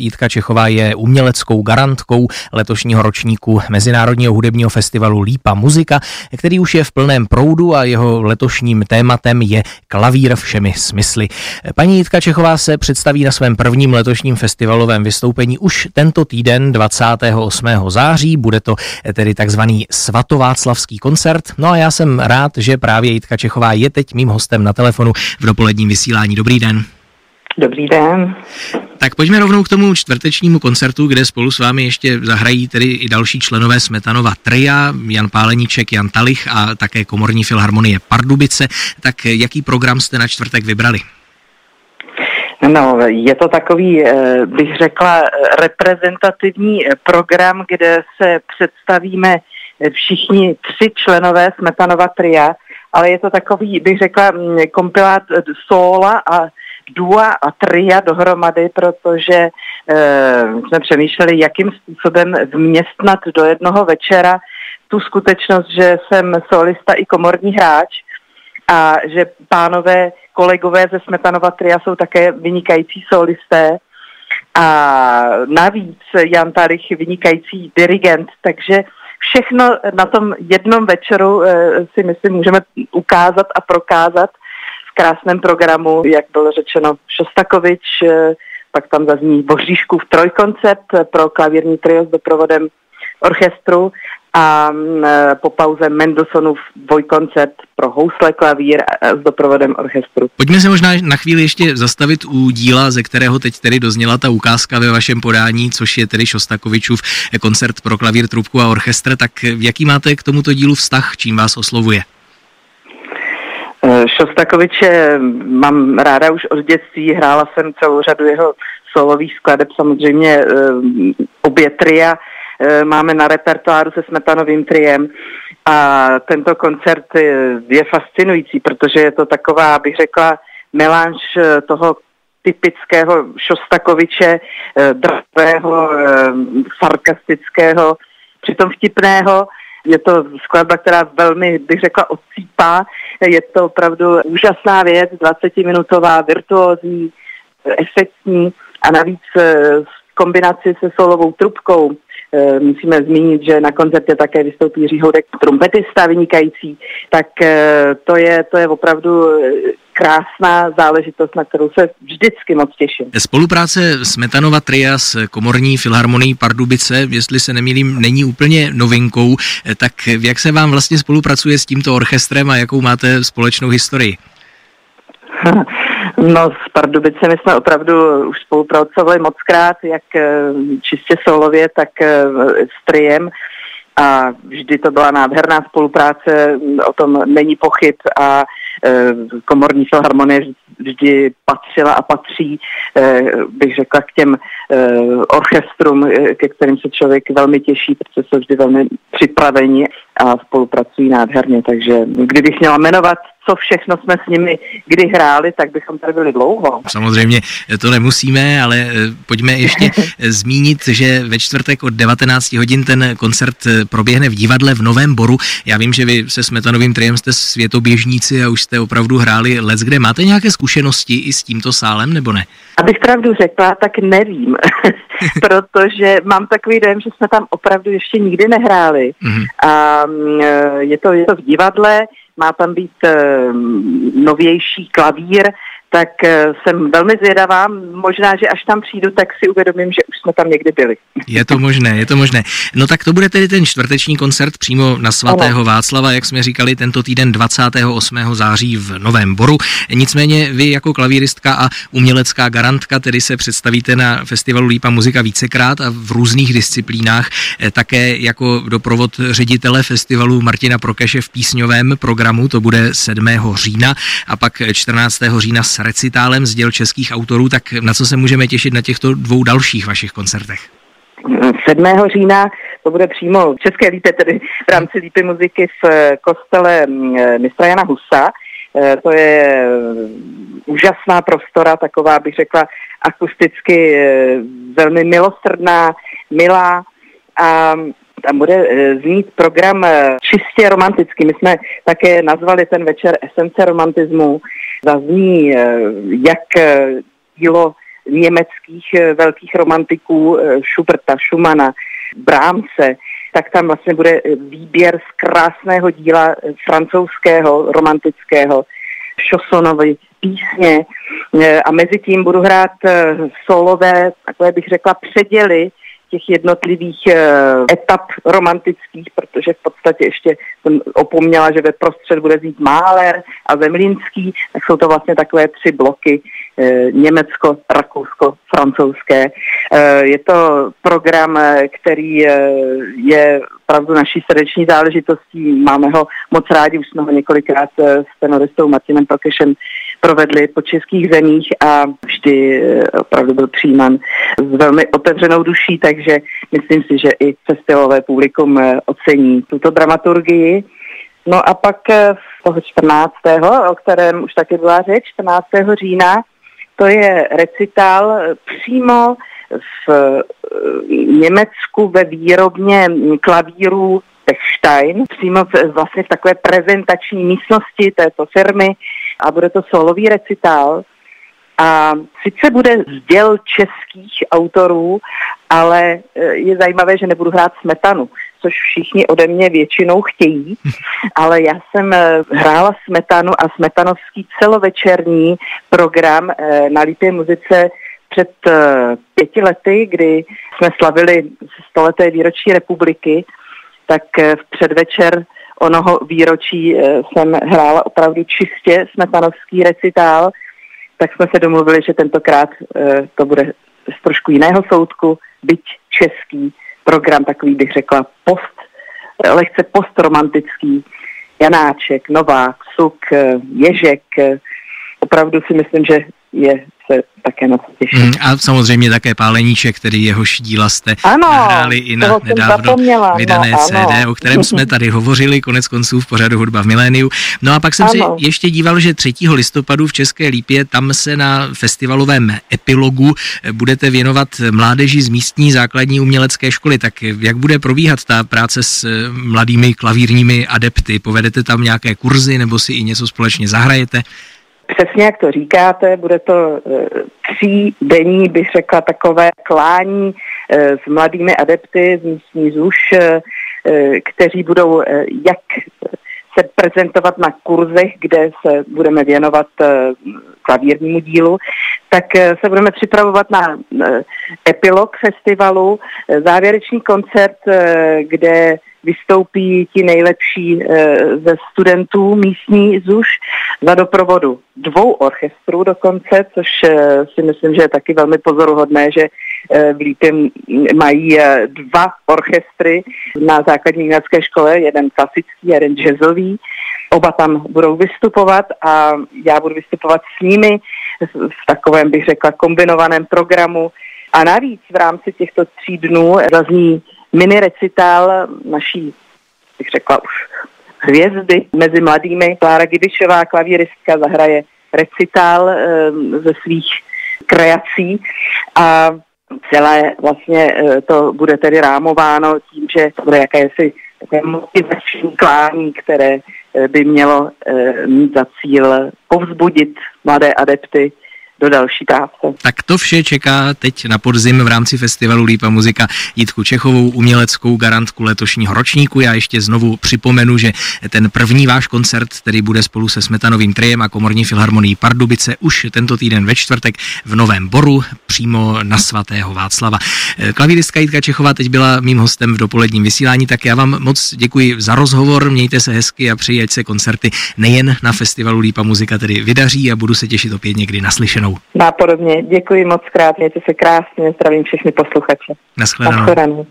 Jitka Čechová je uměleckou garantkou letošního ročníku Mezinárodního hudebního festivalu Lípa muzika, který už je v plném proudu a jeho letošním tématem je klavír všemi smysly. Paní Jitka Čechová se představí na svém prvním letošním festivalovém vystoupení už tento týden 28. září. Bude to tedy takzvaný svatováclavský koncert. No a já jsem rád, že právě Jitka Čechová je teď mým hostem na telefonu v dopoledním vysílání. Dobrý den. Dobrý den. Tak pojďme rovnou k tomu čtvrtečnímu koncertu, kde spolu s vámi ještě zahrají tedy i další členové Smetanova tria, Jan Páleníček, Jan Talich a také komorní filharmonie Pardubice. Tak jaký program jste na čtvrtek vybrali? No, je to takový, eh, bych řekla, reprezentativní program, kde se představíme všichni tři členové Smetanova tria, ale je to takový, bych řekla, mm, kompilát sola a dua a tria dohromady, protože e, jsme přemýšleli, jakým způsobem vměstnat do jednoho večera tu skutečnost, že jsem solista i komorní hráč a že pánové kolegové ze Smetanova tria jsou také vynikající solisté. A navíc Jan Tarich vynikající dirigent, takže všechno na tom jednom večeru e, si myslím můžeme ukázat a prokázat krásném programu, jak bylo řečeno Šostakovič, eh, pak tam zazní Boříškův trojkoncept pro klavírní trio s doprovodem orchestru a mm, eh, po pauze Mendelssohnův dvojkoncert pro housle klavír s doprovodem orchestru. Pojďme se možná na chvíli ještě zastavit u díla, ze kterého teď tedy dozněla ta ukázka ve vašem podání, což je tedy Šostakovičův koncert pro klavír, trubku a orchestr. Tak jaký máte k tomuto dílu vztah, čím vás oslovuje? Eh, Šostakoviče mám ráda už od dětství, hrála jsem celou řadu jeho solových skladeb, samozřejmě eh, obě tria eh, máme na repertoáru se Smetanovým triem a tento koncert je fascinující, protože je to taková, bych řekla, melanž toho typického Šostakoviče, dravého, sarkastického, přitom vtipného, je to skladba, která velmi, bych řekla, odcípá. Je to opravdu úžasná věc, 20-minutová, virtuózní, efektní a navíc v eh, kombinaci se solovou trubkou. Eh, musíme zmínit, že na koncertě také vystoupí Jiří Houdek, trumpetista vynikající, tak eh, to je, to je opravdu krásná záležitost, na kterou se vždycky moc těším. Spolupráce Smetanova tria s komorní filharmonií Pardubice, jestli se nemýlím, není úplně novinkou, tak jak se vám vlastně spolupracuje s tímto orchestrem a jakou máte společnou historii? No s Pardubicemi jsme opravdu už spolupracovali moc krát, jak eh, čistě solově, tak eh, s triem a vždy to byla nádherná spolupráce, o tom není pochyb a Eh, komorní filharmonie vždy patřila a patří, bych řekla, k těm orchestrům, ke kterým se člověk velmi těší, protože jsou vždy velmi připraveni a spolupracují nádherně. Takže kdybych měla jmenovat co všechno jsme s nimi kdy hráli, tak bychom tady byli dlouho. Samozřejmě to nemusíme, ale eh, pojďme ještě zmínit, že ve čtvrtek od 19 hodin ten koncert eh, proběhne v divadle v Novém Boru. Já vím, že vy se Smetanovým triem jste světoběžníci a už jste opravdu hráli let kde. Máte nějaké zkušenosti i s tímto sálem, nebo ne? Abych pravdu řekla, tak nevím, protože mám takový dojem, že jsme tam opravdu ještě nikdy nehráli. Mm-hmm. A mm, eh, je to, je to v divadle, má tam být eh, novější klavír, tak eh, jsem velmi zvědavá. Možná, že až tam přijdu, tak si uvědomím, že už jsme tam někdy byli. Je to možné, je to možné. No tak to bude tedy ten čtvrteční koncert přímo na svatého ano. Václava, jak jsme říkali, tento týden 28. září v Novém Boru. Nicméně vy jako klavíristka a umělecká garantka tedy se představíte na festivalu Lípa muzika vícekrát a v různých disciplínách, eh, také jako doprovod ředitele festivalu Martina Prokeše v písňovém programu, to bude 7. října a pak 14. října s recitálem z děl českých autorů, tak na co se můžeme těšit na těchto dvou dalších vašich koncertech? 7. října to bude přímo v České lípě, tedy v rámci lípy muziky v kostele mm, mistra Jana Husa. E, to je úžasná prostora, taková bych řekla akusticky velmi milosrdná, milá a tam bude znít program čistě romantický. My jsme také nazvali ten večer Esence romantismu zazní eh, jak eh, dílo německých velkých romantiků Schuberta, Schumana, Brahmse, tak tam vlastně bude výběr z krásného díla francouzského, romantického, Šosonovy písně. A mezi tím budu hrát solové, takové bych řekla, předěly těch jednotlivých uh, etap romantických, protože v podstatě ještě jsem opomněla, že ve prostřed bude zít Máler a Zemlínský, tak jsou to vlastně takové tři bloky uh, Německo, Rakousko, francouzské. Uh, je to program, který je opravdu naší srdeční záležitostí. Máme ho moc rádi, už jsme ho několikrát s tenoristou Martinem Prokešem provedli po českých zemích a vždy opravdu byl přijíman s velmi otevřenou duší, takže myslím si, že i festivalové publikum ocení tuto dramaturgii. No a pak toho 14. o kterém už taky byla řeč, 14. října, to je recitál přímo v Německu ve výrobně klavírů Pechstein, přímo v, vlastně v takové prezentační místnosti této firmy a bude to solový recitál. A sice bude z děl českých autorů, ale e, je zajímavé, že nebudu hrát smetanu, což všichni ode mě většinou chtějí, ale já jsem e, hrála smetanu a smetanovský celovečerní program e, na Lípě muzice před pěti lety, kdy jsme slavili stoleté výročí republiky, tak v předvečer onoho výročí eh, jsem hrála opravdu čistě smetanovský recitál, tak jsme se domluvili, že tentokrát eh, to bude z trošku jiného soudku, byť český program, takový bych řekla post, lehce postromantický, Janáček, Novák, Suk, eh, Ježek. Opravdu si myslím, že je se také na to těším. Mm, a samozřejmě také Páleníček, který jehož díla jste ano, hráli i na nedávno vydané no, CD, o kterém jsme tady hovořili, konec konců v pořadu Hudba v miléniu. No a pak jsem ano. si ještě díval, že 3. listopadu v České Lípě, tam se na festivalovém epilogu budete věnovat mládeži z místní základní umělecké školy. Tak jak bude probíhat ta práce s mladými klavírními adepty? Povedete tam nějaké kurzy nebo si i něco společně zahrajete? Přesně jak to říkáte, bude to eh, tří denní, bych řekla, takové klání eh, s mladými adepty z místní ZUŠ, eh, kteří budou jak se prezentovat na kurzech, kde se budeme věnovat klavírnímu dílu, tak se budeme připravovat na epilog festivalu, závěrečný koncert, kde vystoupí ti nejlepší eh, ze studentů místní ZUŠ za doprovodu dvou orchestrů dokonce, což eh, si myslím, že je taky velmi pozoruhodné, že eh, v Lípě mají dva orchestry na základní umělecké škole, jeden klasický, jeden jazzový. Oba tam budou vystupovat a já budu vystupovat s nimi v takovém, bych řekla, kombinovaném programu. A navíc v rámci těchto tří dnů zazní mini recitál naší, bych řekla už hvězdy mezi mladými. Klára Gibišová, klavíristka, zahraje recitál e, ze svých kreací a celé vlastně e, to bude tedy rámováno tím, že to bude jakési takové motivační klání, které e, by mělo e, mít za cíl povzbudit mladé adepty do další práce. Tak to vše čeká teď na podzim v rámci festivalu Lípa muzika Jitku Čechovou, uměleckou garantku letošního ročníku. Já ještě znovu připomenu, že ten první váš koncert, který bude spolu se Smetanovým triem a komorní filharmonií Pardubice už tento týden ve čtvrtek v Novém Boru, přímo na svatého Václava. Klavíristka Jitka Čechová teď byla mým hostem v dopoledním vysílání, tak já vám moc děkuji za rozhovor, mějte se hezky a přeji, se koncerty nejen na festivalu Lípa muzika tedy vydaří a budu se těšit opět někdy naslyšenou naslyšenou. Nápodobně. Děkuji moc krát, mějte se krásně, zdravím všechny posluchače. Naschledanou. Naschledanou.